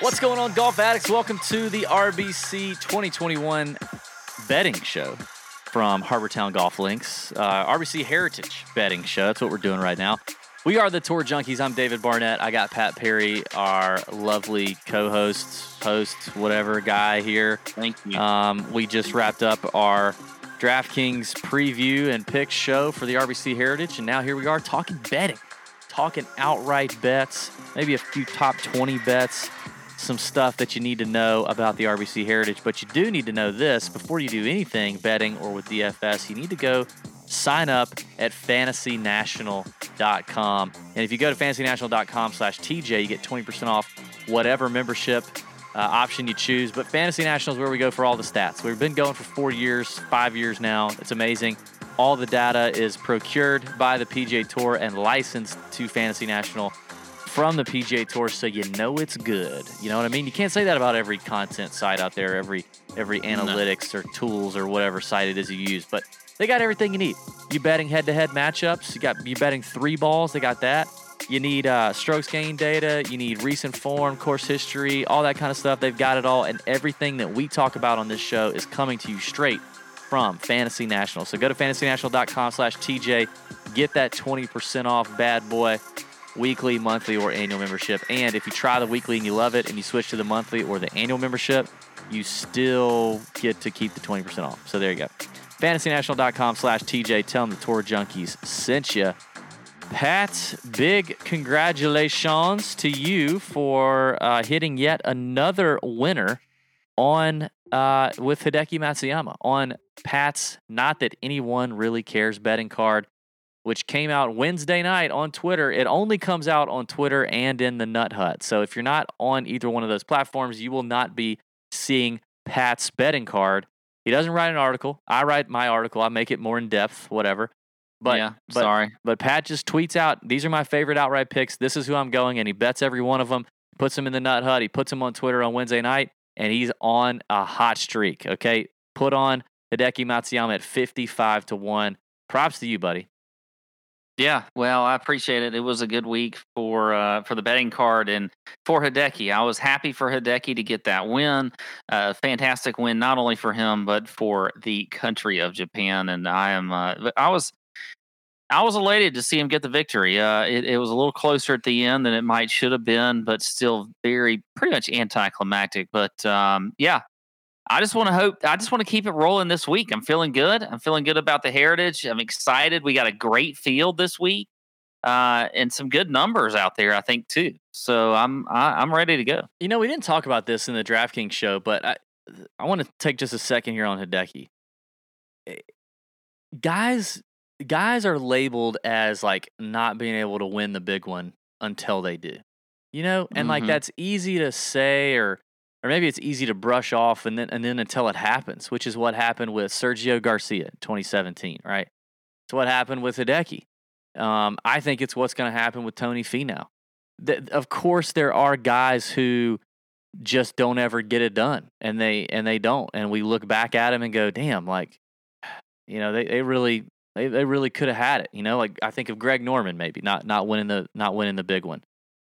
What's going on, golf addicts? Welcome to the RBC 2021 betting show from Harbour Town Golf Links, uh, RBC Heritage Betting Show. That's what we're doing right now. We are the Tour Junkies. I'm David Barnett. I got Pat Perry, our lovely co-host, host, whatever guy here. Thank you. Um, we just wrapped up our DraftKings preview and pick show for the RBC Heritage, and now here we are talking betting, talking outright bets, maybe a few top 20 bets, some stuff that you need to know about the RBC Heritage. But you do need to know this before you do anything betting or with DFS, you need to go sign up at fantasynational.com. And if you go to fantasynational.com slash TJ, you get 20% off whatever membership uh, option you choose. But Fantasy National is where we go for all the stats. We've been going for four years, five years now. It's amazing. All the data is procured by the PGA Tour and licensed to Fantasy National from the PGA Tour, so you know it's good. You know what I mean? You can't say that about every content site out there, every every analytics or tools or whatever site it is you use. But they got everything you need. You betting head-to-head matchups. You got you betting three balls. They got that. You need uh, strokes gain data. You need recent form, course history, all that kind of stuff. They've got it all, and everything that we talk about on this show is coming to you straight from Fantasy National. So go to fantasynational.com slash TJ. get that 20% off bad boy weekly, monthly, or annual membership. And if you try the weekly and you love it, and you switch to the monthly or the annual membership, you still get to keep the 20% off. So there you go. FantasyNational.com/tj. Tell them the Tour Junkies sent you. Pat, big congratulations to you for uh, hitting yet another winner on uh, with Hideki Matsuyama on Pat's Not That Anyone Really Cares betting card, which came out Wednesday night on Twitter. It only comes out on Twitter and in the Nut Hut. So if you're not on either one of those platforms, you will not be seeing Pat's betting card. He doesn't write an article. I write my article. I make it more in depth, whatever. But yeah, but, sorry. But Pat just tweets out, "These are my favorite outright picks. This is who I'm going," and he bets every one of them. Puts them in the Nut Hut. He puts them on Twitter on Wednesday night, and he's on a hot streak. Okay, put on Hideki Matsuyama at 55 to one. Props to you, buddy. Yeah, well, I appreciate it. It was a good week for uh, for the betting card and for Hideki. I was happy for Hideki to get that win. Uh, fantastic win, not only for him but for the country of Japan. And I am, uh, I was, I was elated to see him get the victory. Uh, it, it was a little closer at the end than it might should have been, but still very pretty much anticlimactic. But um, yeah, I just want to hope. I just want to keep it rolling this week. I'm feeling good. I'm feeling good about the heritage. I'm excited. We got a great field this week, uh, and some good numbers out there. I think too. So I'm I, I'm ready to go. You know, we didn't talk about this in the DraftKings show, but I I want to take just a second here on Hideki. Eh, Guys, guys are labeled as like not being able to win the big one until they do. You know, and like Mhm. that's easy to say or or maybe it's easy to brush off and then and then until it happens, which is what happened with Sergio Garcia in 2017, right? It's what happened with Hideki. Um, I think it's what's going to happen with Tony Finau. Th- of course, there are guys who just don't ever get it done, and they and they don't, and we look back at them and go, "Damn!" Like, you know, they, they really they, they really could have had it. You know, like I think of Greg Norman maybe not not winning the not winning the big one.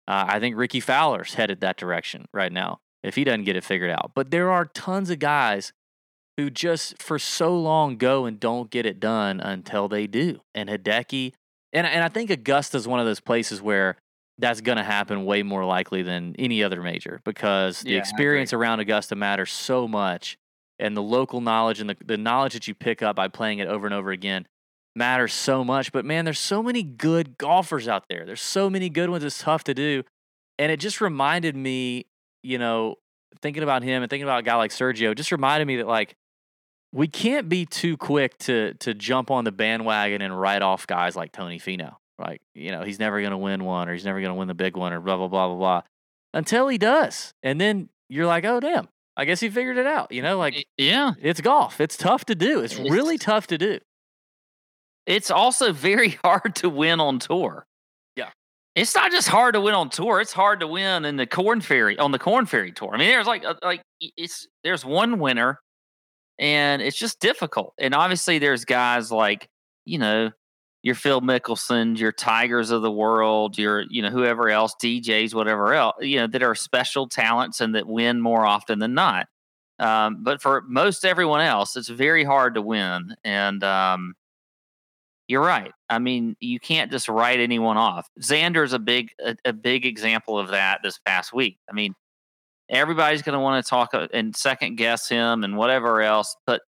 Uh, I think Rickie Fowler's headed that direction right now if he doesn't get it figured out. But there are tons of guys who just for so long go and don't get it done until they do. And Hideki, and and I think Augusta's one of those places where that's going to happen way more likely than any other major because the Yeah, experience around Augusta matters so much, and the local knowledge and the, the knowledge that you pick up by playing it over and over again matters so much. But man, there's so many good golfers out there. There's so many good ones. It's tough to do, and it just reminded me, you know, thinking about him and thinking about a guy like Sergio, just reminded me that like we can't be too quick to to jump on the bandwagon and write off guys like Tony Finau. Like, you know, he's never going to win one or he's never going to win the big one or blah, blah, blah, blah, blah. Until he does. And then you're like, oh, damn, I guess he figured it out. You know, like Yeah, it's golf. It's tough to do. It's It's- really tough to do. it's also very hard to win on tour. It's not just hard to win on tour; it's hard to win in the Corn Ferry on the Corn Ferry tour. I mean, there's like uh, like it's there's one winner, and it's just difficult. And obviously, there's guys like you know your Phil Mickelsons, your Tigers of the world, your you know whoever else, DJs, whatever else, you know that are special talents and that win more often than not. Um, but for most everyone else, it's very hard to win. And um, you're right. I mean, you can't just write anyone off. Xander's a big a, a big example of that this past week. I mean, everybody's going to want to talk uh, and second guess him and whatever else, but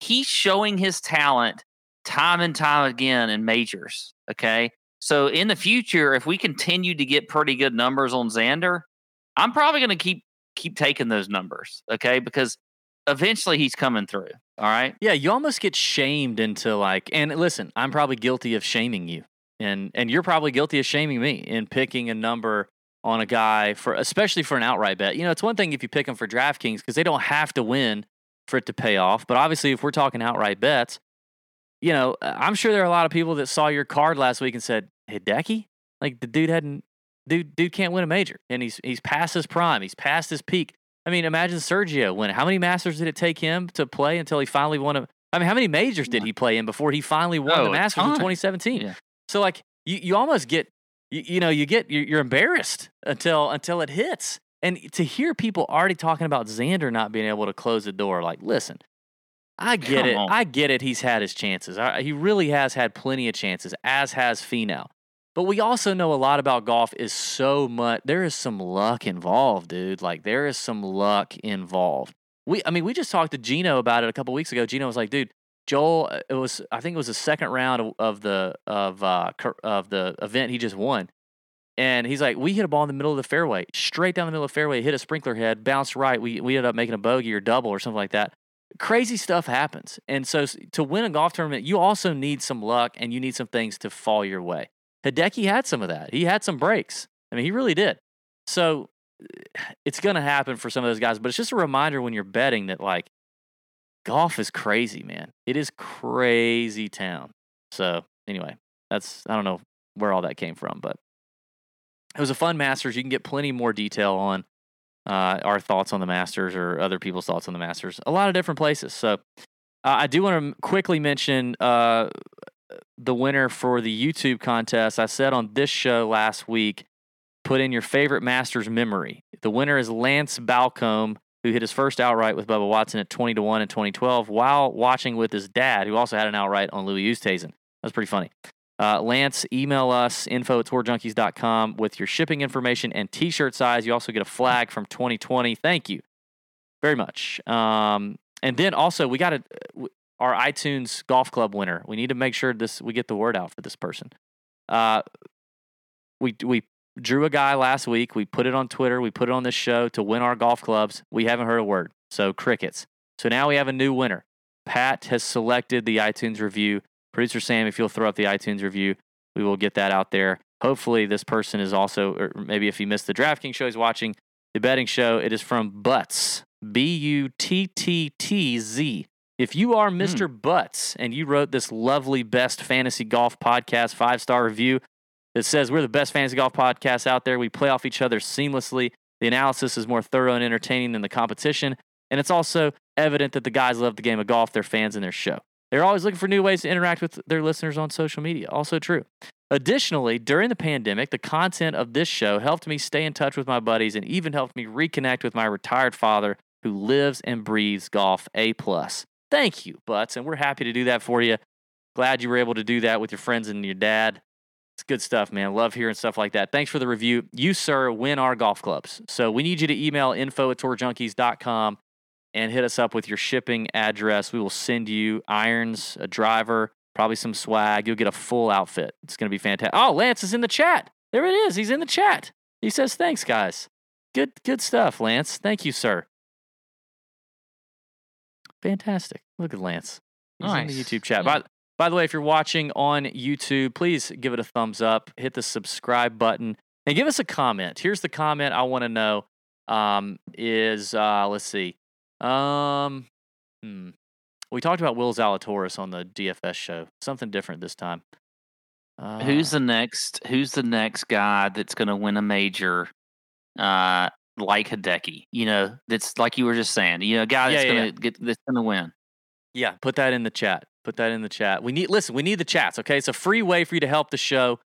he's showing his talent time and time again in majors. Okay. So in the future, if we continue to get pretty good numbers on Xander, I'm probably going to keep keep taking those numbers. Okay, because eventually he's coming through. All right. Yeah, you almost get shamed into like, and listen, I'm probably guilty of shaming you, and and you're probably guilty of shaming me in picking a number on a guy for, especially for an outright bet. You know, it's one thing if you pick them for DraftKings because they don't have to win for it to pay off. But obviously, if we're talking outright bets, you know, uh, I'm sure there are a lot of people that saw your card last week and said, "Hey, Decky, like the dude hadn't, dude, dude can't win a major, and he's he's past his prime, he's past his peak." I mean, imagine Sergio winning. How many Masters did it take him to play until he finally won a? I mean, how many majors did he play in before he finally won Oh, the Masters in 2017? Yeah. So like, you, you almost get, you, you know, you get you're, you're embarrassed until until it hits, and to hear people already talking about Xander not being able to close the door, like, listen, I get Come it, on. I get it. He's had his chances. I, he really has had plenty of chances, as has Finau. But we also know a lot about golf is so much. There is some luck involved, dude. Like there is some luck involved. We, I mean, we just talked to Gino about it a couple weeks ago. Gino was like, dude, Joel, uh, it was, I think it was the second round of, of the of uh of the event he just won, and he's like, we hit a ball in the middle of the fairway, straight down the middle of the fairway, hit a sprinkler head, bounced right. We we ended up making a bogey or double or something like that. Crazy stuff happens, and so to win a golf tournament, you also need some luck and you need some things to fall your way. Hideki had some of that. He had some breaks. I mean, he really did. So it's going to happen for some of those guys, but it's just a reminder when you're betting that like golf is crazy, man. It is crazy town. So anyway, that's I don't know where all that came from, but it was a fun Masters. You can get plenty more detail on uh, our thoughts on the Masters or other people's thoughts on the Masters. A lot of different places. So uh, I do want to quickly mention uh, the winner for the YouTube contest. I said on this show last week, put in your favorite Masters memory. The winner is Lance Balcombe, who hit his first outright with Bubba Watson at 20 to 1 in 2012 while watching with his dad, who also had an outright on Louis Oosthuizen. That's pretty funny. Uh, Lance, email us info at tourjunkies.com with your shipping information and t shirt size. You also get a flag from 2020. Thank you very much. Um, and then also, we got a, our iTunes Golf Club winner. We need to make sure this we get the word out for this person. Uh, we we drew a guy last week. We put it on Twitter. We put it on this show to win our golf clubs. We haven't heard a word. So crickets. So now we have a new winner. Pat has selected the iTunes review. Producer Sam, if you'll throw up the iTunes review, we will get that out there. Hopefully, this person is also, or maybe if he missed the DraftKings show, he's watching the betting show. It is from Butts, B U T T T Z. If you are hmm. Mr. Butts and you wrote this lovely best fantasy golf podcast five star review that says we're the best fantasy golf podcast out there, we play off each other seamlessly. The analysis is more thorough and entertaining than the competition. And it's also evident that the guys love the game of golf, they're fans in their show. They're always looking for new ways to interact with their listeners on social media. Also true. Additionally, during the pandemic, the content of this show helped me stay in touch with my buddies and even helped me reconnect with my retired father who lives and breathes golf A plus. Thank you, Butts, and we're happy to do that for you. Glad you were able to do that with your friends and your dad. It's good stuff, man. Love hearing stuff like that. Thanks for the review. You, sir, win our golf clubs. So we need you to email info at tourjunkies.com and hit us up with your shipping address. We will send you irons, a driver, probably some swag. You'll get a full outfit. It's going to be fantastic. Oh, Lance is in the chat. There it is. He's in the chat. He says, "Thanks, guys. Good, good stuff, Lance. Thank you, sir. Fantastic. Look at Lance. He's in the Nice. YouTube chat. Yeah. By, by the way, if you're watching on YouTube, please give it a thumbs up, hit the subscribe button, and give us a comment. Here's the comment I want to know. Um, is uh, let's see. Um, hmm. We talked about Will Zalatoris on the DFS show. Something different this time. Uh, Who's the next? Who's the next guy that's going to win a major? Uh, like Hideki, you know, that's like you were just saying, you know, a guy that's Yeah, yeah, going to get that's to win. Yeah, put that in the chat. Put that in the chat. We need listen. We need the chats. Okay, it's a free way for you to help the show.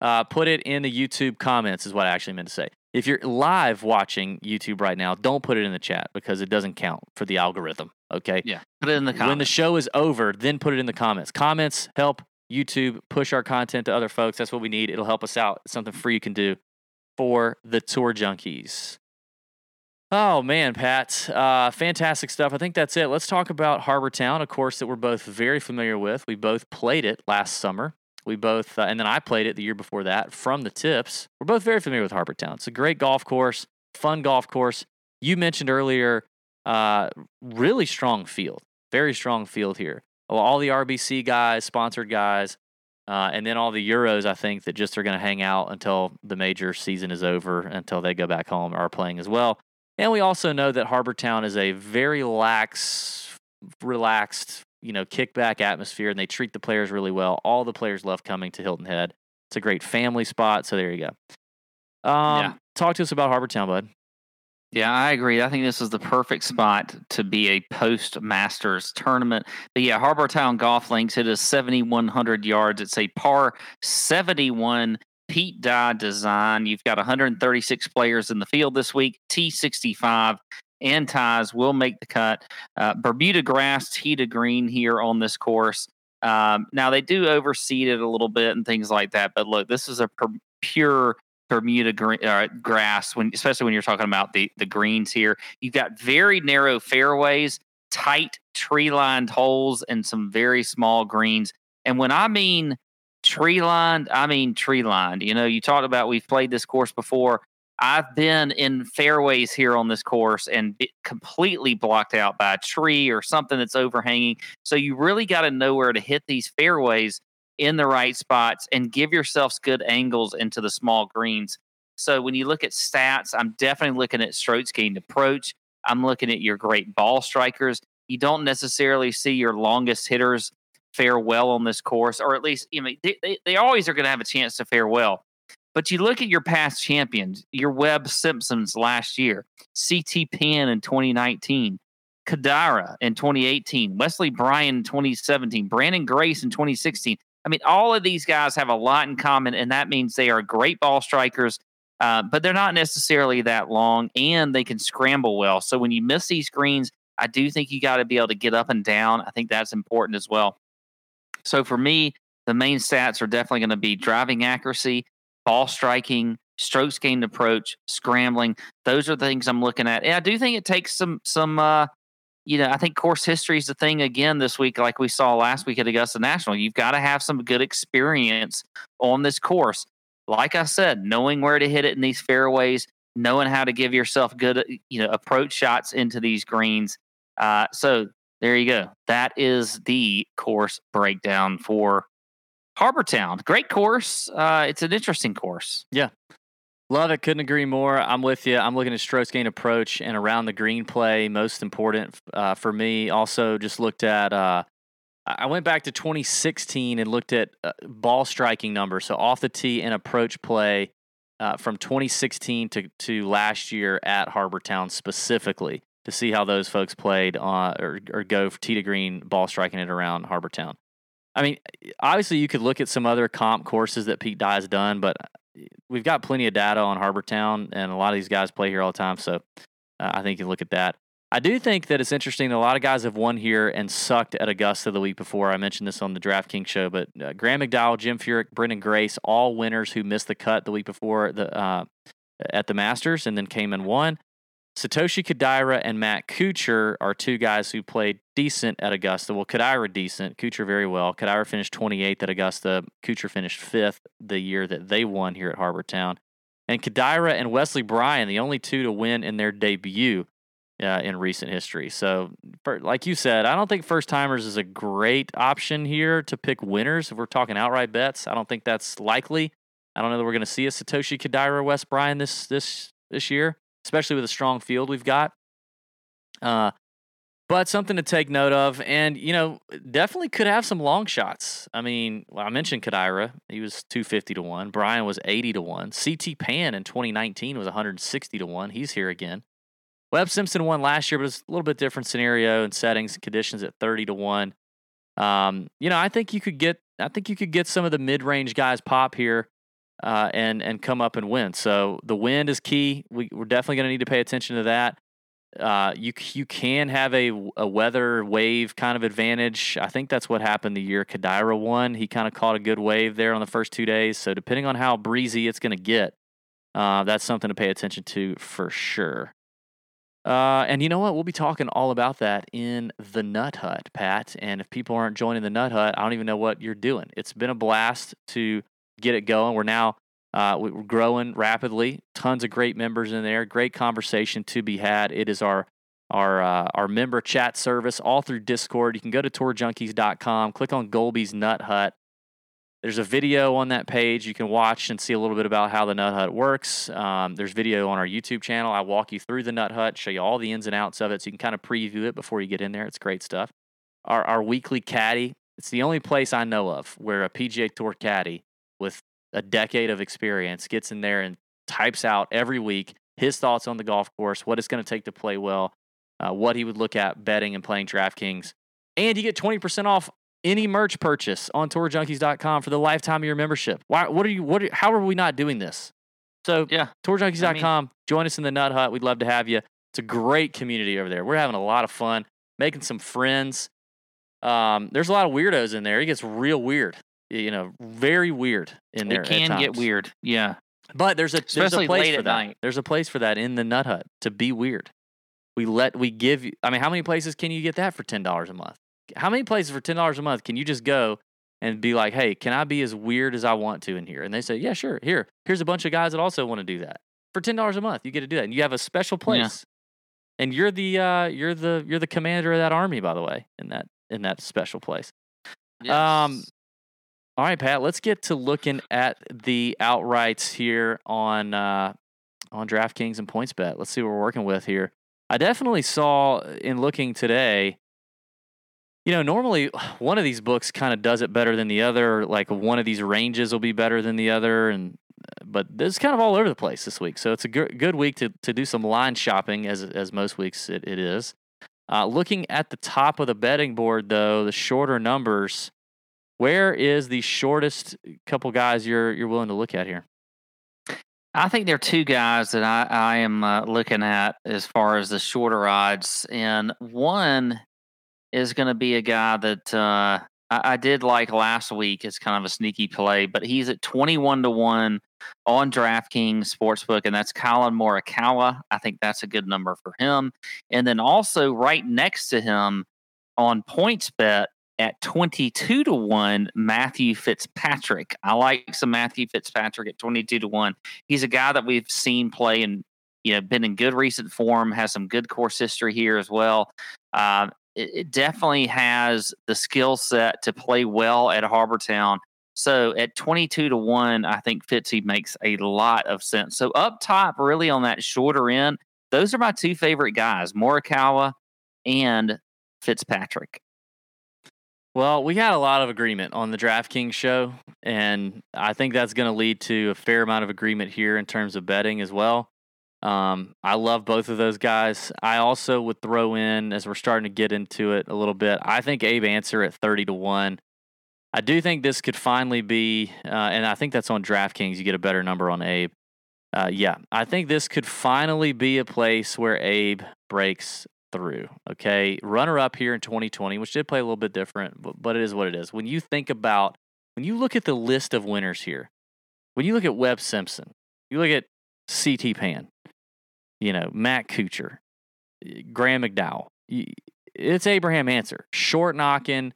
Uh, put it in the YouTube comments. Is what I actually meant to say. If you're live watching YouTube right now, don't put it in the chat because it doesn't count for the algorithm. Okay. Yeah. Put it in the comments. When the show is over, then put it in the comments. Comments help YouTube push our content to other folks. That's what we need. It'll help us out. It's something free you can do for the tour junkies. Oh man, Pat, uh, fantastic stuff. I think that's it. Let's talk about Harbour Town, a course that we're both very familiar with. We both played it last summer. We both, uh, and then I played it the year before that from the tips. We're both very familiar with Harbour Town. It's a great golf course, fun golf course. You mentioned earlier, uh, really strong field, very strong field here. All the RBC guys, sponsored guys, uh, and then all the Euros, I think, that just are going to hang out until the major season is over, until they go back home, are playing as well. And we also know that Harbour Town is a very lax, relaxed, you know, kickback atmosphere, and they treat the players really well. All the players love coming to Hilton Head. It's a great family spot. So there you go. Um, yeah. Talk to us about Harbour Town, bud. Yeah, I agree. I think this is the perfect spot to be a post Masters tournament. But yeah, Harbour Town Golf Links, it is 7,100 yards. It's a par 71 Pete Dye design. You've got 136 players in the field this week. T65 and ties will make the cut. Uh, Bermuda grass, to green here on this course. Um, now they do overseed it a little bit and things like that, but look, this is a per- pure Bermuda green, uh, grass. When especially when you're talking about the the greens here, you've got very narrow fairways, tight tree lined holes, and some very small greens. And when I mean tree lined, I mean tree lined. You know, you talked about we've played this course before. I've been in fairways here on this course and completely blocked out by a tree or something that's overhanging. So you really got to know where to hit these fairways in the right spots and give yourselves good angles into the small greens. So when you look at stats, I'm definitely looking at strokes gained approach. I'm looking at your great ball strikers. You don't necessarily see your longest hitters fare well on this course, or at least you know, they, they, they always are going to have a chance to fare well. But you look at your past champions, your Webb Simpsons last year, CT Pan in 2019, Kodaira in 2018, Wesley Bryan in 2017, Branden Grace in 2016. I mean, all of these guys have a lot in common, and that means they are great ball strikers, uh, but they're not necessarily that long, and they can scramble well. So when you miss these greens, I do think you got to be able to get up and down. I think that's important as well. So for me, the main stats are definitely going to be driving accuracy, ball striking, strokes gained approach, scrambling. Those are the things I'm looking at. And I do think it takes some some uh you know, I think course history is the thing again this week, like we saw last week at Augusta National. You've got to have some good experience on this course. Like I said, knowing where to hit it in these fairways, knowing how to give yourself good, you know, approach shots into these greens. Uh, so there you go. That is the course breakdown for Harbour Town. Great course. Uh, it's an interesting course. Yeah. Love it. Couldn't agree more. I'm with you. I'm looking at strokes gain approach and around the green play. Most important uh, for me. Also, just looked at. Uh, I went back to 2016 and looked at uh, ball striking numbers. So off the tee and approach play uh, from 2016 to to last year at Harbour Town specifically to see how those folks played on or, or go tee to green ball striking it around Harbour Town. I mean, obviously you could look at some other comp courses that Pete Dye has done, but uh, we've got plenty of data on Harbour Town, and a lot of these guys play here all the time. So uh, I think you look at that. I do think that it's interesting that a lot of guys have won here and sucked at Augusta the week before. I mentioned this on the DraftKings show, but uh, Graham McDowell, Jim Furyk, Branden Grace, all winners who missed the cut the week before the uh, at the Masters and then came and won. Satoshi Kodaira and Matt Kuchar are two guys who played decent at Augusta. Well, Kodaira decent, Kuchar very well. Kodaira finished 28th at Augusta. Kuchar finished fifth the year that they won here at Harbour Town. And Kodaira and Wesley Bryan, the only two to win in their debut uh, in recent history. So, like you said, I don't think first timers is a great option here to pick winners. If we're talking outright bets, I don't think that's likely. I don't know that we're going to see a Satoshi Kodaira or Wes Bryan this this this year especially with a strong field we've got. Uh, but something to take note of, and you know, definitely could have some long shots. I mean, well, I mentioned Kodaira; he was two fifty to one. Bryan was eighty to one. CT Pan in twenty nineteen was one hundred sixty to one. He's here again. Webb Simpson won last year, but it's a little bit different scenario and settings and conditions at thirty to one. Um, you know, I think you could get I think you could get some of the mid range guys pop here uh, and and come up and win. So the wind is key. We, we're definitely going to need to pay attention to that. Uh, you you can have a, a weather wave kind of advantage. I think that's what happened the year Kodaira won. He kind of caught a good wave there on the first two days. So depending on how breezy it's going to get, uh, that's something to pay attention to for sure. Uh, and you know what? We'll be talking all about that in the Nut Hut, Pat. And if people aren't joining the Nut Hut, I don't even know what you're doing. It's been a blast to get it going. We're now uh, we're growing rapidly. Tons of great members in there. Great conversation to be had. It is our our uh, our member chat service all through Discord. You can go to tourjunkies.com, click on Goalby's Nut Hut. There's a video on that page you can watch and see a little bit about how the Nut Hut works. Um, there's video on our YouTube channel. I walk you through the Nut Hut, show you all the ins and outs of it, so you can kind of preview it before you get in there. It's great stuff. Our our weekly caddy. It's the only place I know of where a PGA Tour caddy with a decade of experience gets in there and types out every week his thoughts on the golf course, what it's going to take to play well, uh, what he would look at betting and playing DraftKings. And you get 20% off any merch purchase on tourjunkies.com for the lifetime of your membership. Why, what are you, what, are, how are we not doing this? So, Yeah. tourjunkies.com, I mean- join us in the Nut Hut. We'd love to have you. It's a great community over there. We're having a lot of fun, making some friends. Um, there's a lot of weirdos in there. It gets real weird, you know, very weird in there. It can get weird. Yeah. But there's a there's a place for at that. night. There's a place for that in the Nut Hut to be weird. We let we give you. I mean, how many places can you get that for ten dollars a month? How many places for ten dollars a month can you just go and be like, hey, can I be as weird as I want to in here? And they say, yeah, sure. Here, here's a bunch of guys that also want to do that for ten dollars a month. You get to do that, and you have a special place. And you're the uh, you're the you're the commander of that army, by the way, in that in that special place. Um, Yes. All right, Pat. Let's get to looking at the outrights here on uh, on DraftKings and PointsBet. Let's see what we're working with here. I definitely saw in looking today. You know, normally one of these books kind of does it better than the other. Like one of these ranges will be better than the other, and but this is kind of all over the place this week. So it's a good good week to to do some line shopping, as as most weeks it, it is. Uh, looking at the top of the betting board, though, the shorter numbers. Where is the shortest couple guys you're you're willing to look at here? I think there are two guys that I, I am uh, looking at as far as the shorter odds, and one is going to be a guy that uh, I, I did like last week. It's kind of a sneaky play, but he's at twenty-one to one on DraftKings Sportsbook, and that's Collin Morikawa. I think that's a good number for him. And then also right next to him on PointsBet at 22 to 1 Matthew Fitzpatrick. I like some Matthew Fitzpatrick at 22 to 1. He's a guy that we've seen play and you know been in good recent form, has some good course history here as well. Uh, it, it definitely has the skill set to play well at Harbour Town. So at 22 to 1, I think Fitzy makes a lot of sense. So up top, really on that shorter end, those are my two favorite guys, Morikawa and Fitzpatrick. Well, we had a lot of agreement on the DraftKings show, and I think that's going to lead to a fair amount of agreement here in terms of betting as well. Um, I love both of those guys. I also would throw in, as we're starting to get into it a little bit, I think Abe Ancer at 30 to 1. I do think this could finally be, uh, and I think that's on DraftKings. You get a better number on Abe. Uh, yeah, I think this could finally be a place where Abe breaks through. Okay, runner up here in 2020, which did play a little bit different, but, but it is what it is. When you think about, when you look at the list of winners here, when you look at Webb Simpson, you look at CT Pan, you know Matt Kuchar, Graham McDowell. It's Abraham Ancer, short knocking,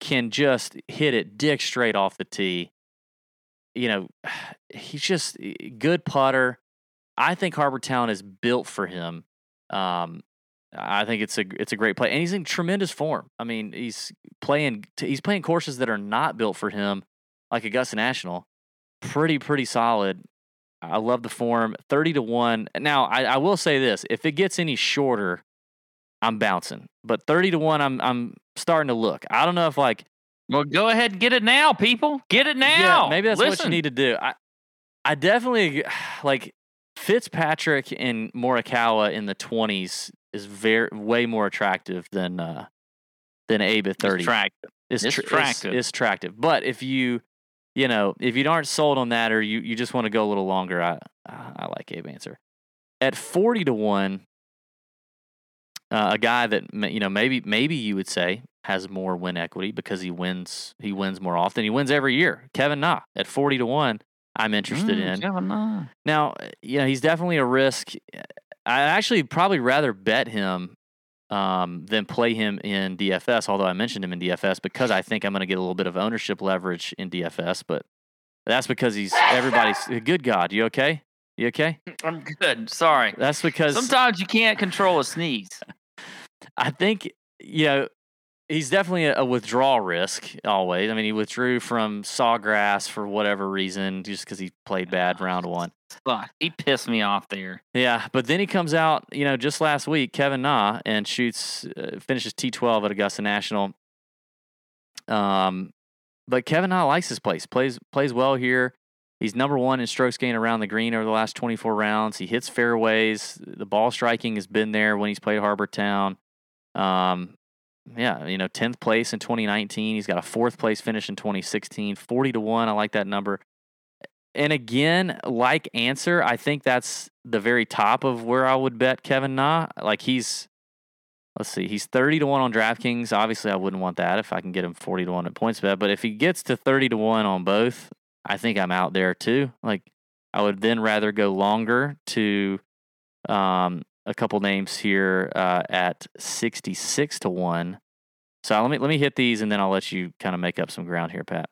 can just hit it dick straight off the tee. You know, he's just good putter. I think Harbour Town is built for him. Um, I think it's a it's a great play, and he's in tremendous form. I mean, he's playing he's playing courses that are not built for him, like Augusta National. Pretty pretty solid. I love the form. Thirty to one. Now I, I will say this: if it gets any shorter, I'm bouncing. But thirty to one, I'm I'm starting to look. I don't know if like Well, go ahead and get it now, people. Get it now. yeah, maybe that's what you need to do. I I definitely like Fitzpatrick and Morikawa in the twenties is very way more attractive than uh than Abe at It's thirty. attractive. It's tr- attractive. is attractive. But if you, you know, if you aren't sold on that or you, you just want to go a little longer, I I like Abe Ancer. At forty to one, uh, a guy that you know maybe maybe you would say has more win equity because he wins he wins more often. He wins every year. Kevin Na at forty to one. I'm interested Mm, in. Now, uh, yeah, he's definitely a risk. I actually probably rather bet him um, than play him in DFS. Although I mentioned him in DFS because I think I'm going to get a little bit of ownership leverage in DFS. But that's because he's everybody's good. God, you okay? You okay? I'm good. Sorry. That's because Sometimes you can't control a sneeze. I think you know he's definitely a, withdrawal risk always. I mean, he withdrew from Sawgrass for whatever reason, just because he played bad round one. Fuck, he pissed me off there. Yeah, but then he comes out, you know, just last week, Kevin Na, and shoots, uh, finishes T12 at Augusta National. Um, but Kevin Na likes his place, plays plays well here. He's number one in strokes gained around the green over the last 24 rounds. He hits fairways. The ball striking has been there when he's played Harbour Town. Um, yeah, you know, 10th place in 2019. He's got a fourth place finish in 2016. 40 to 1. I like that number and again, like Ancer, I think that's the very top of where I would bet Kevin Na. Like he's, let's see, he's thirty to one on DraftKings. Obviously, I wouldn't want that if I can get him forty to one at PointsBet. But if he gets to thirty to one on both, I think I'm out there too. Like I would then rather go longer to um, a couple names here uh, at sixty six to one. So let me let me hit these and then I'll let you kind of make up some ground here, Pat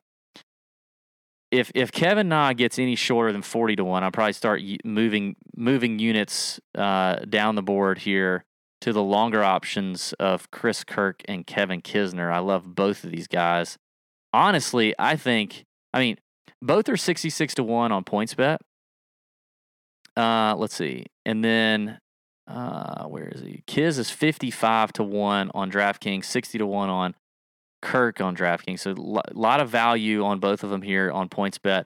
if if Kevin Na gets any shorter than forty to one, I'll probably start moving moving units uh, down the board here to the longer options of Chris Kirk and Kevin Kisner. I love both of these guys. Honestly, I think I mean both are sixty six to one on points bet. Uh, let's see, and then uh, where is he? Kiz is fifty five to one on DraftKings, sixty to one on Kirk on DraftKings. So a lot of value on both of them here on PointsBet.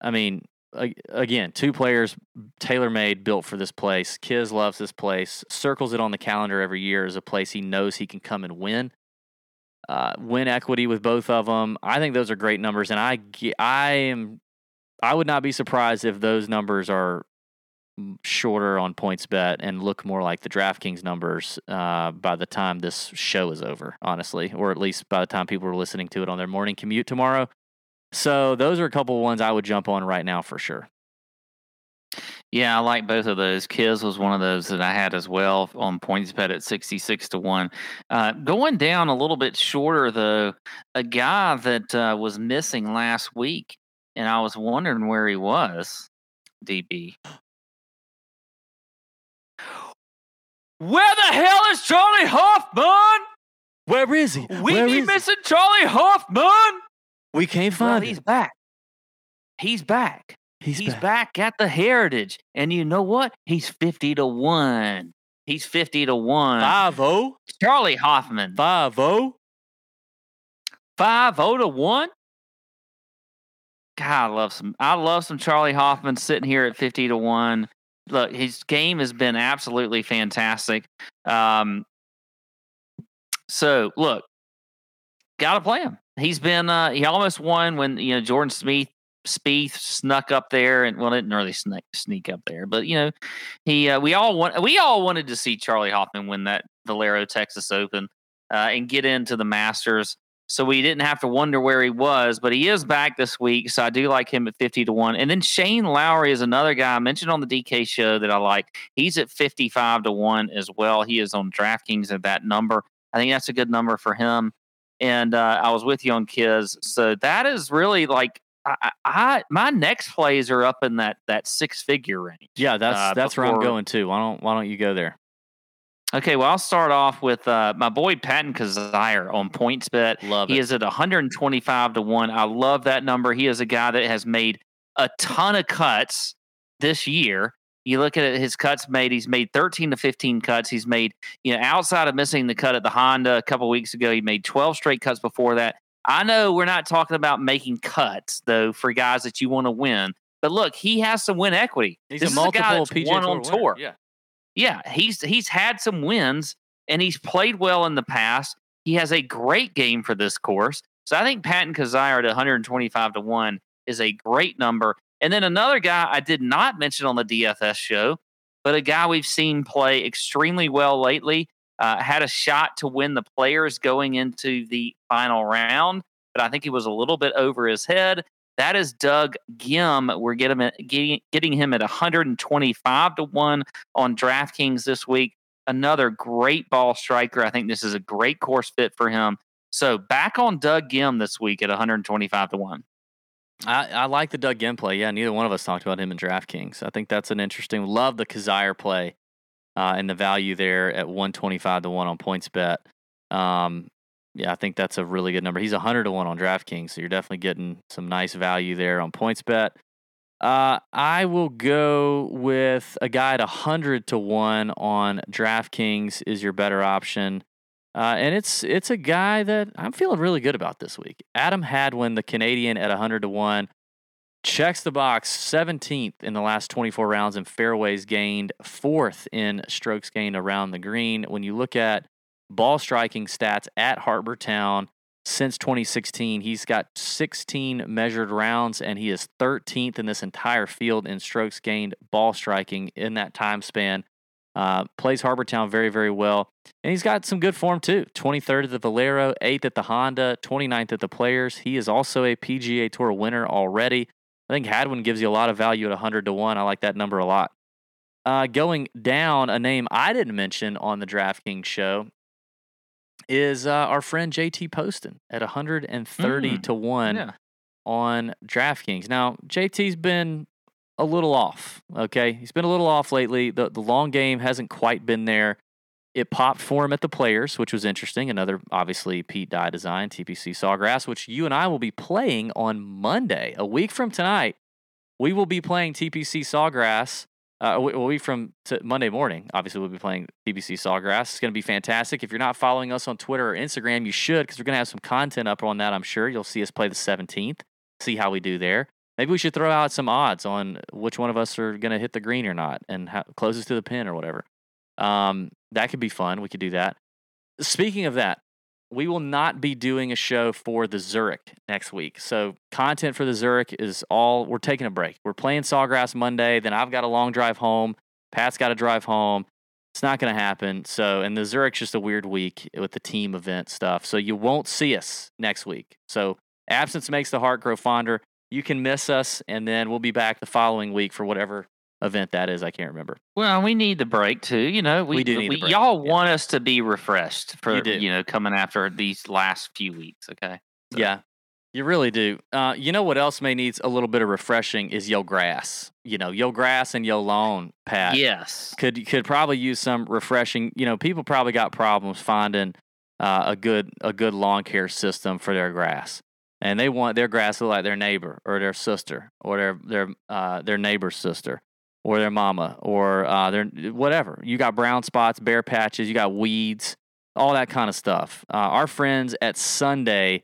I mean, a- again, two players tailor made, built for this place. Kiz loves this place, circles it on the calendar every year as a place he knows he can come and win. Uh, win equity with both of them. I think those are great numbers, and I I am I would not be surprised if those numbers are shorter on points bet and look more like the DraftKings numbers uh, by the time this show is over, honestly, or at least by the time people are listening to it on their morning commute tomorrow. So those are a couple of ones I would jump on right now for sure. Yeah, I like both of those. Kiz was one of those that I had as well on points bet at 66 to 1. Uh, going down a little bit shorter, though, a guy that uh, was missing last week, and I was wondering where he was, DB. Where the hell is Charley Hoffman? Where is he? We Where be is he? missing Charley Hoffman. We can't find he's him. He's back. He's, back. He's, back. back. at the Heritage. And you know what? He's 50 to 1. He's 50 to 1. Five oh. Charley Hoffman. Five oh. 5 0 to 1. God, I love some I love some Charley Hoffman sitting here at 50 to 1. Look, his game has been absolutely fantastic. Um so look, gotta play him. He's been uh he almost won when you know Jordan Smith Spieth snuck up there and well didn't really sneak sneak up there, but you know he uh, we all want we all wanted to see Charley Hoffman win that Valero Texas Open uh, and get into the Masters. So we didn't have to wonder where he was, but he is back this week. So I do like him at 50 to 1. And then Shane Lowry is another guy I mentioned on the DK show that I like. He's at 55 to 1 as well. He is on DraftKings at that number. I think that's a good number for him. And uh, I was with you on Kiz. So that is really like I, I, my next plays are up in that that six figure range. Yeah, that's Uh, that's where I'm before- going too. Why don't Why don't you go there? Okay, well I'll start off with uh, my boy Patton Kizzire on PointsBet. Love He it. is at 125 to 1. I love that number. He is a guy that has made a ton of cuts this year. You look at his cuts made, he's made 13 to 15 cuts. He's made, you know, outside of missing the cut at the Honda a couple weeks ago, he made 12 straight cuts before that. I know we're not talking about making cuts, though, for guys that you want to win. But look, he has some win equity. He's this a is multiple guy that's PGA won Tour on winner. tour. Yeah. Yeah, he's he's had some wins and he's played well in the past. He has a great game for this course. So I think Patton Kizzire at 125 to 1 is a great number. And then another guy I did not mention on the DFS show, but a guy we've seen play extremely well lately, uh, had a shot to win the players going into the final round, but I think he was a little bit over his head. That is Doug Ghim. We're getting, getting, getting him at 125 to 1 on DraftKings this week. Another great ball striker. I think this is a great course fit for him. So back on Doug Ghim this week at 125 to 1. I, I like the Doug Ghim play. Yeah, neither one of us talked about him in DraftKings. I think that's an interesting. Love the Kizzire play uh, and the value there at 125 to 1 on PointsBet. Um, yeah, I think that's a really good number. He's 100 to 1 on DraftKings, so you're definitely getting some nice value there on PointsBet. Uh, I will go with a guy at 100 to 1 on DraftKings is your better option. Uh, and it's it's a guy that I'm feeling really good about this week. Adam Hadwin, the Canadian at 100 to 1, checks the box 17th in the last 24 rounds and fairways gained, fourth in strokes gained around the green. When you look at ball striking stats at Harbour Town since 2016, he's got 16 measured rounds and he is 13th in this entire field in strokes gained ball striking in that time span. Uh, plays Harbour Town very, very well. And he's got some good form too. 23rd at the Valero, 8th at the Honda, 29th at the Players. He is also a PGA Tour winner already. I think Hadwin gives you a lot of value at 100 to 1. I like that number a lot. Uh, going down, a name I didn't mention on the DraftKings show is uh, our friend JT Poston at 130 Mm, to 1 yeah. on DraftKings. Now, JT's been a little off. Okay, he's been a little off lately. The the long game hasn't quite been there. It popped for him at the Players, which was interesting. Another obviously Pete Dye design TPC Sawgrass, which you and I will be playing on Monday, a week from tonight. We will be playing TPC Sawgrass. Uh, week from Monday morning, obviously we'll be playing TPC Sawgrass. It's going to be fantastic. If you're not following us on Twitter or Instagram, you should because we're going to have some content up on that. I'm sure you'll see us play the 17th. See how we do there. Maybe we should throw out some odds on which one of us are going to hit the green or not and how, closest to the pin or whatever. Um, that could be fun. We could do that. Speaking of that, we will not be doing a show for the Zurich next week. So, content for the Zurich is all we're taking a break. We're playing Sawgrass Monday, then I've got a long drive home. Pat's got to drive home. It's not going to happen. So, and the Zurich's just a weird week with the team event stuff. So, you won't see us next week. So, absence makes the heart grow fonder you can miss us, and then we'll be back the following week for whatever event that is. I can't remember. Well, we need the break too. You know, we, We do break, Y'all yeah. want us to be refreshed for You you know coming after these last few weeks. Okay. So- Yeah, you really do. Uh, you know what else may needs a little bit of refreshing is Yo Grass. You know, Yo Grass and Yo Lawn, Pat. Yes. could could probably use some refreshing. You know, people probably got problems finding uh, a good a good lawn care system for their grass, and they want their grass to look like their neighbor or their sister or their their uh, their neighbor's sister or their mama or uh, their whatever. You got brown spots, bare patches, you got weeds, all that kind of stuff. Uh, our friends at Sunday.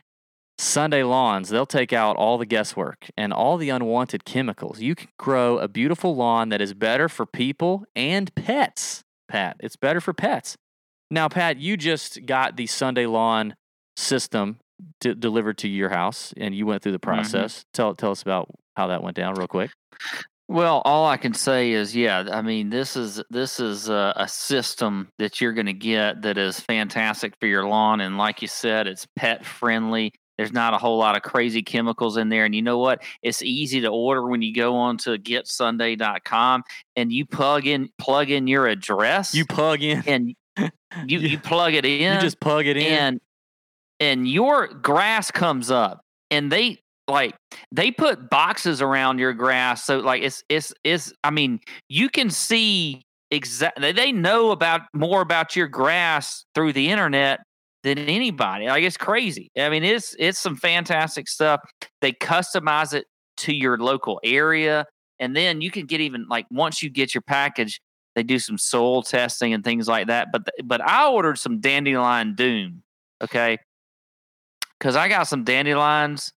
Sunday Lawns, they'll take out all the guesswork and all the unwanted chemicals. You can grow a beautiful lawn that is better for people and pets, Pat. It's better for pets. Now, Pat, you just got the Sunday Lawn system d- delivered to your house and you went through the process. Tell, tell us about how that went down, real quick. Well, all I can say is, yeah. I mean, this is this is a, a system that you're going to get that is fantastic for your lawn, and like you said, it's pet friendly. There's not a whole lot of crazy chemicals in there, and you know what? It's easy to order when you go on to GetSunday.com and you plug in plug in your address. You plug in, and you You- you plug it in you just plug it in. and and your grass comes up and they like they put boxes around your grass so like it's it's it's i mean you can see exactly they know about more about your grass through the internet than anybody like it's crazy i mean it's it's some fantastic stuff they customize it to your local area and then you can get even like once you get your package they do some soil testing and things like that but but i ordered some dandelion doom okay? Because i got some dandelions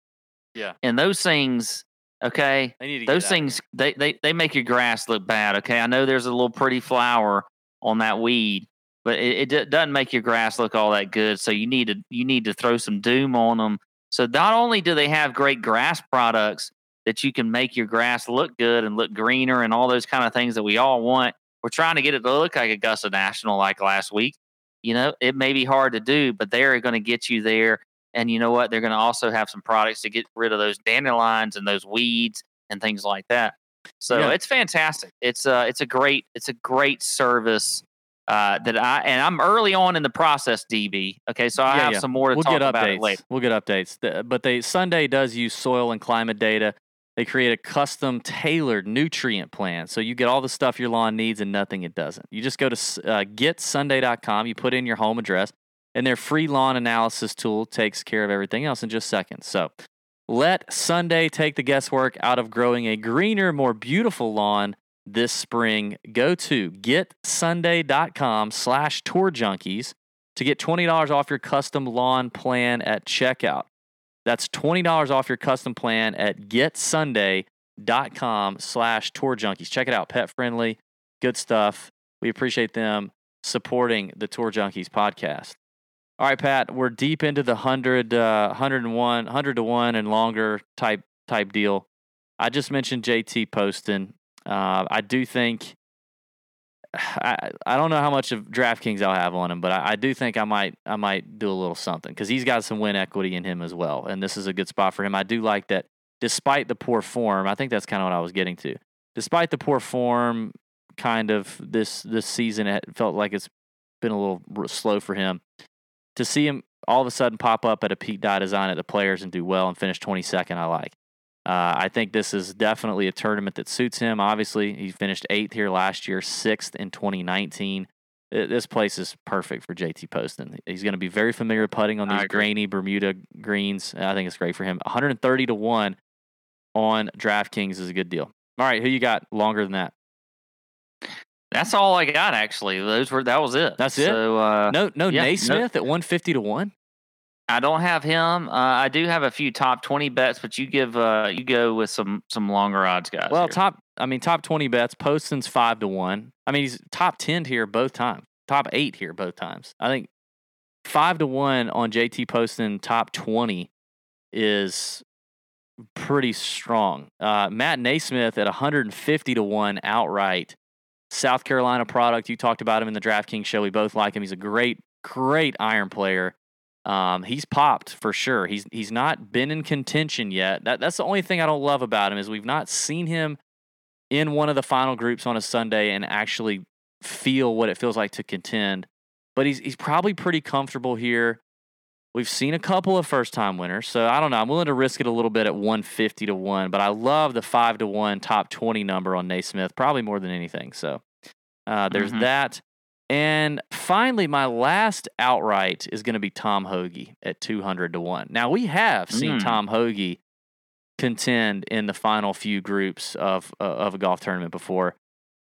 Yeah. and those things okay they need to those things they, they they make your grass look bad okay i know there's a little pretty flower on that weed but it, it doesn't make your grass look all that good. So you need to you need to throw some doom on them. So not only do they have great grass products that you can make your grass look good and look greener and all those kind of things that we all want. We're trying to get it to look like Augusta National like last week. You know, it may be hard to do, but they're going to get you there. And you know what? They're going to also have some products to get rid of those dandelions and those weeds and things like that. So Yeah. it's fantastic. It's uh it's a great it's a great service uh, that I and I'm early on in the process, DB. Okay, so I Yeah, have yeah. some more to we'll talk get about it updates. later. We'll get updates. But they Sunday does use soil and climate data. They create a custom tailored nutrient plan. So you get all the stuff your lawn needs and nothing it doesn't. You just go to uh, getsunday.com, you put in your home address, and their free lawn analysis tool takes care of everything else in just seconds. So let Sunday take the guesswork out of growing a greener, more beautiful lawn this spring. Go to getsunday.com slash tour junkies to get $20 off your custom lawn plan at checkout. That's $20 off your custom plan at getsunday.com slash tour junkies. Check it out. Pet friendly, good stuff. We appreciate them supporting the Tour Junkies podcast. All right, Pat, we're deep into the 100, uh, 101, 100 to 1 and longer type type deal. I just mentioned JT Poston. Uh, I do think I, I don't know how much of DraftKings I'll have on him, but I, I do think I might I might do a little something because he's got some win equity in him as well, and this is a good spot for him. I do like that, despite the poor form. I think that's kind of what I was getting to. Despite the poor form, kind of this this season, it felt like it's been a little slow for him. To see him all of a sudden pop up at a Pete Dye design at the Players and do well and finish 22nd, I like. Uh, I think this is definitely a tournament that suits him. Obviously, he finished eighth here last year, sixth in 2019. This place is perfect for JT Poston. He's going to be very familiar with putting on these grainy Bermuda greens. I think it's great for him. 130 to 1 on DraftKings is a good deal. All right, who you got longer than that? That's all I got actually. Those were that was it. That's it? Uh, No, no, yeah, no- NeSmith at 150 to 1? I don't have him. Uh, I do have a few top twenty bets, but you give uh, you go with some some longer odds guys. Well, here. top. I mean, top twenty bets. Poston's five to one. I mean, he's top ten here both times. Top eight here both times. I think five to one on JT Poston. Top twenty is pretty strong. Uh, Matt NeSmith at one hundred and fifty to one outright. South Carolina product. You talked about him in the DraftKings show. We both like him. He's a great, great iron player. Um, he's popped for sure. He's he's not been in contention yet. That that's the only thing I don't love about him is we've not seen him in one of the final groups on a Sunday and actually feel what it feels like to contend. But he's he's probably pretty comfortable here. We've seen a couple of first time winners, so I don't know. I'm willing to risk it a little bit at 150 to one, but I love the five to one top 20 number on NeSmith, probably more than anything. So uh, there's Mhm. that. And finally, my last outright is going to be Tom Hoge at 200 to 1. Now, we have seen Mm. Tom Hoge contend in the final few groups of uh, of a golf tournament before.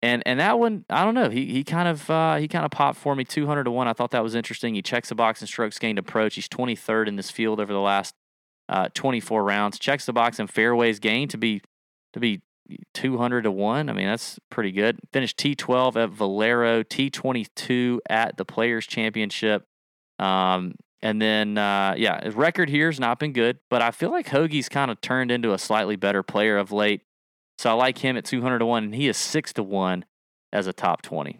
And and that one, I don't know. He he kind of uh, he kind of popped for me 200 to 1. I thought that was interesting. He checks the box and strokes gained approach. He's 23rd in this field over the last uh, 24 rounds. Checks the box and fairways gained to be to be 200 to 1. I mean, that's pretty good. Finished T12 at Valero, T22 at the Players Championship. Um, and then, uh, yeah, his record here has not been good, but I feel like Hoge's kind of turned into a slightly better player of late. So I like him at 200 to 1, and he is 6 to 1 as a top 20.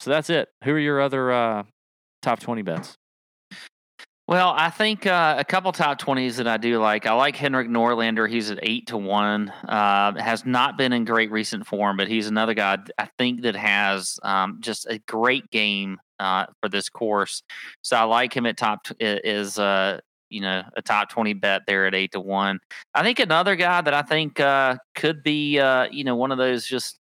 So that's it. Who are your other uh, top 20 bets? Well, I think uh, a couple top twenties that I do like. I like Henrik Norlander. He's at eight to one. Uh, has not been in great recent form, but he's another guy I think that has um, just a great game uh, for this course. So I like him at top. T- is uh, you know a top twenty bet there at eight to one. I think another guy that I think uh, could be uh, you know one of those just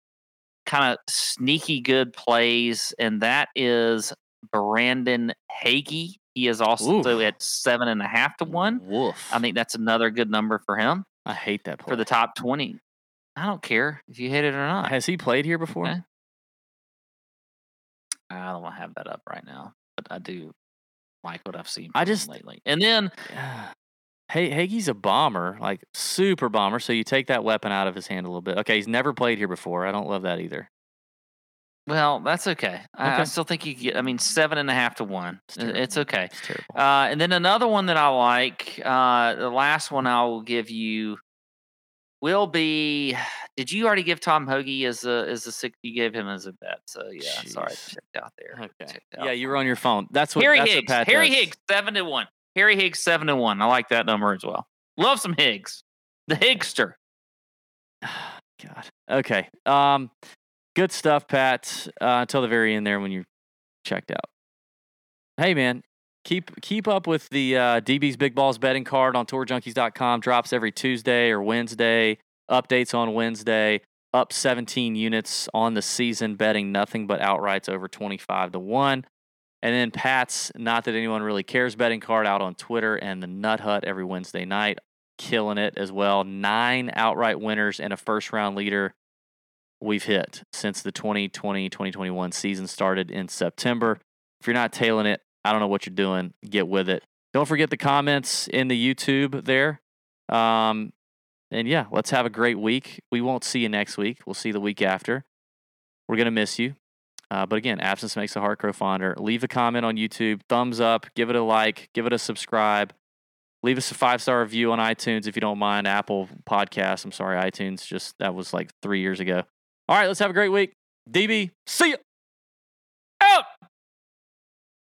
kind of sneaky good plays, and that is Brandon Hagy. He is also Oof. at seven and a half to one. Woof. I think that's another good number for him I hate that play. for the top 20. I don't care if you hit it or not. Has he played here before? Okay. I don't want to have that up right now, but I do like what I've seen I just- lately. And then Hey, Hagy's a bomber, like super bomber. So you take that weapon out of his hand a little bit. Okay, he's never played here before. I don't love that either. Well, that's okay. I, I still think you get. I mean, seven and a half to one. It's It's okay. It's terrible. Uh, and then another one that I like, uh, the last one I will give you will be. Did you already give Tom Hoge as a as a six? You gave him as a bet. So yeah, sorry, Jeez. checked out there. okay. checked out. Yeah, you were on your phone. That's what. Harry that's Higgs. What Pat Harry does. Higgs, seven to one. Harry Higgs, seven to one. I like that number as well. Love some Higgs. The Higster. God. Okay. Um, good stuff, Pat. Uh, until the very end there when you checked out. Hey, man. Keep keep up with the uh, DB's Big Balls betting card on TourJunkies.com. Drops every Tuesday or Wednesday. Updates on Wednesday. Up 17 units on the season, betting nothing but outrights over 25 to one. And then Pat's not that anyone really cares betting card out on Twitter and the Nut Hut every Wednesday night killing it as well. Nine outright winners and a first round leader we've hit since the 2020 2021 season started in September. If you're not tailing it, I don't know what you're doing. Get with it. Don't forget the comments in the YouTube there. Um, and yeah, let's have a great week. We won't see you next week. We'll see you the week after. We're going to miss you. Uh, but again, absence makes the heart grow fonder. Leave a comment on YouTube, thumbs up, give it a like, give it a subscribe. Leave us a five star review on iTunes if you don't mind. Apple Podcasts. I'm sorry, iTunes. Just that was like three years ago. All right, let's have a great week. DB, see ya.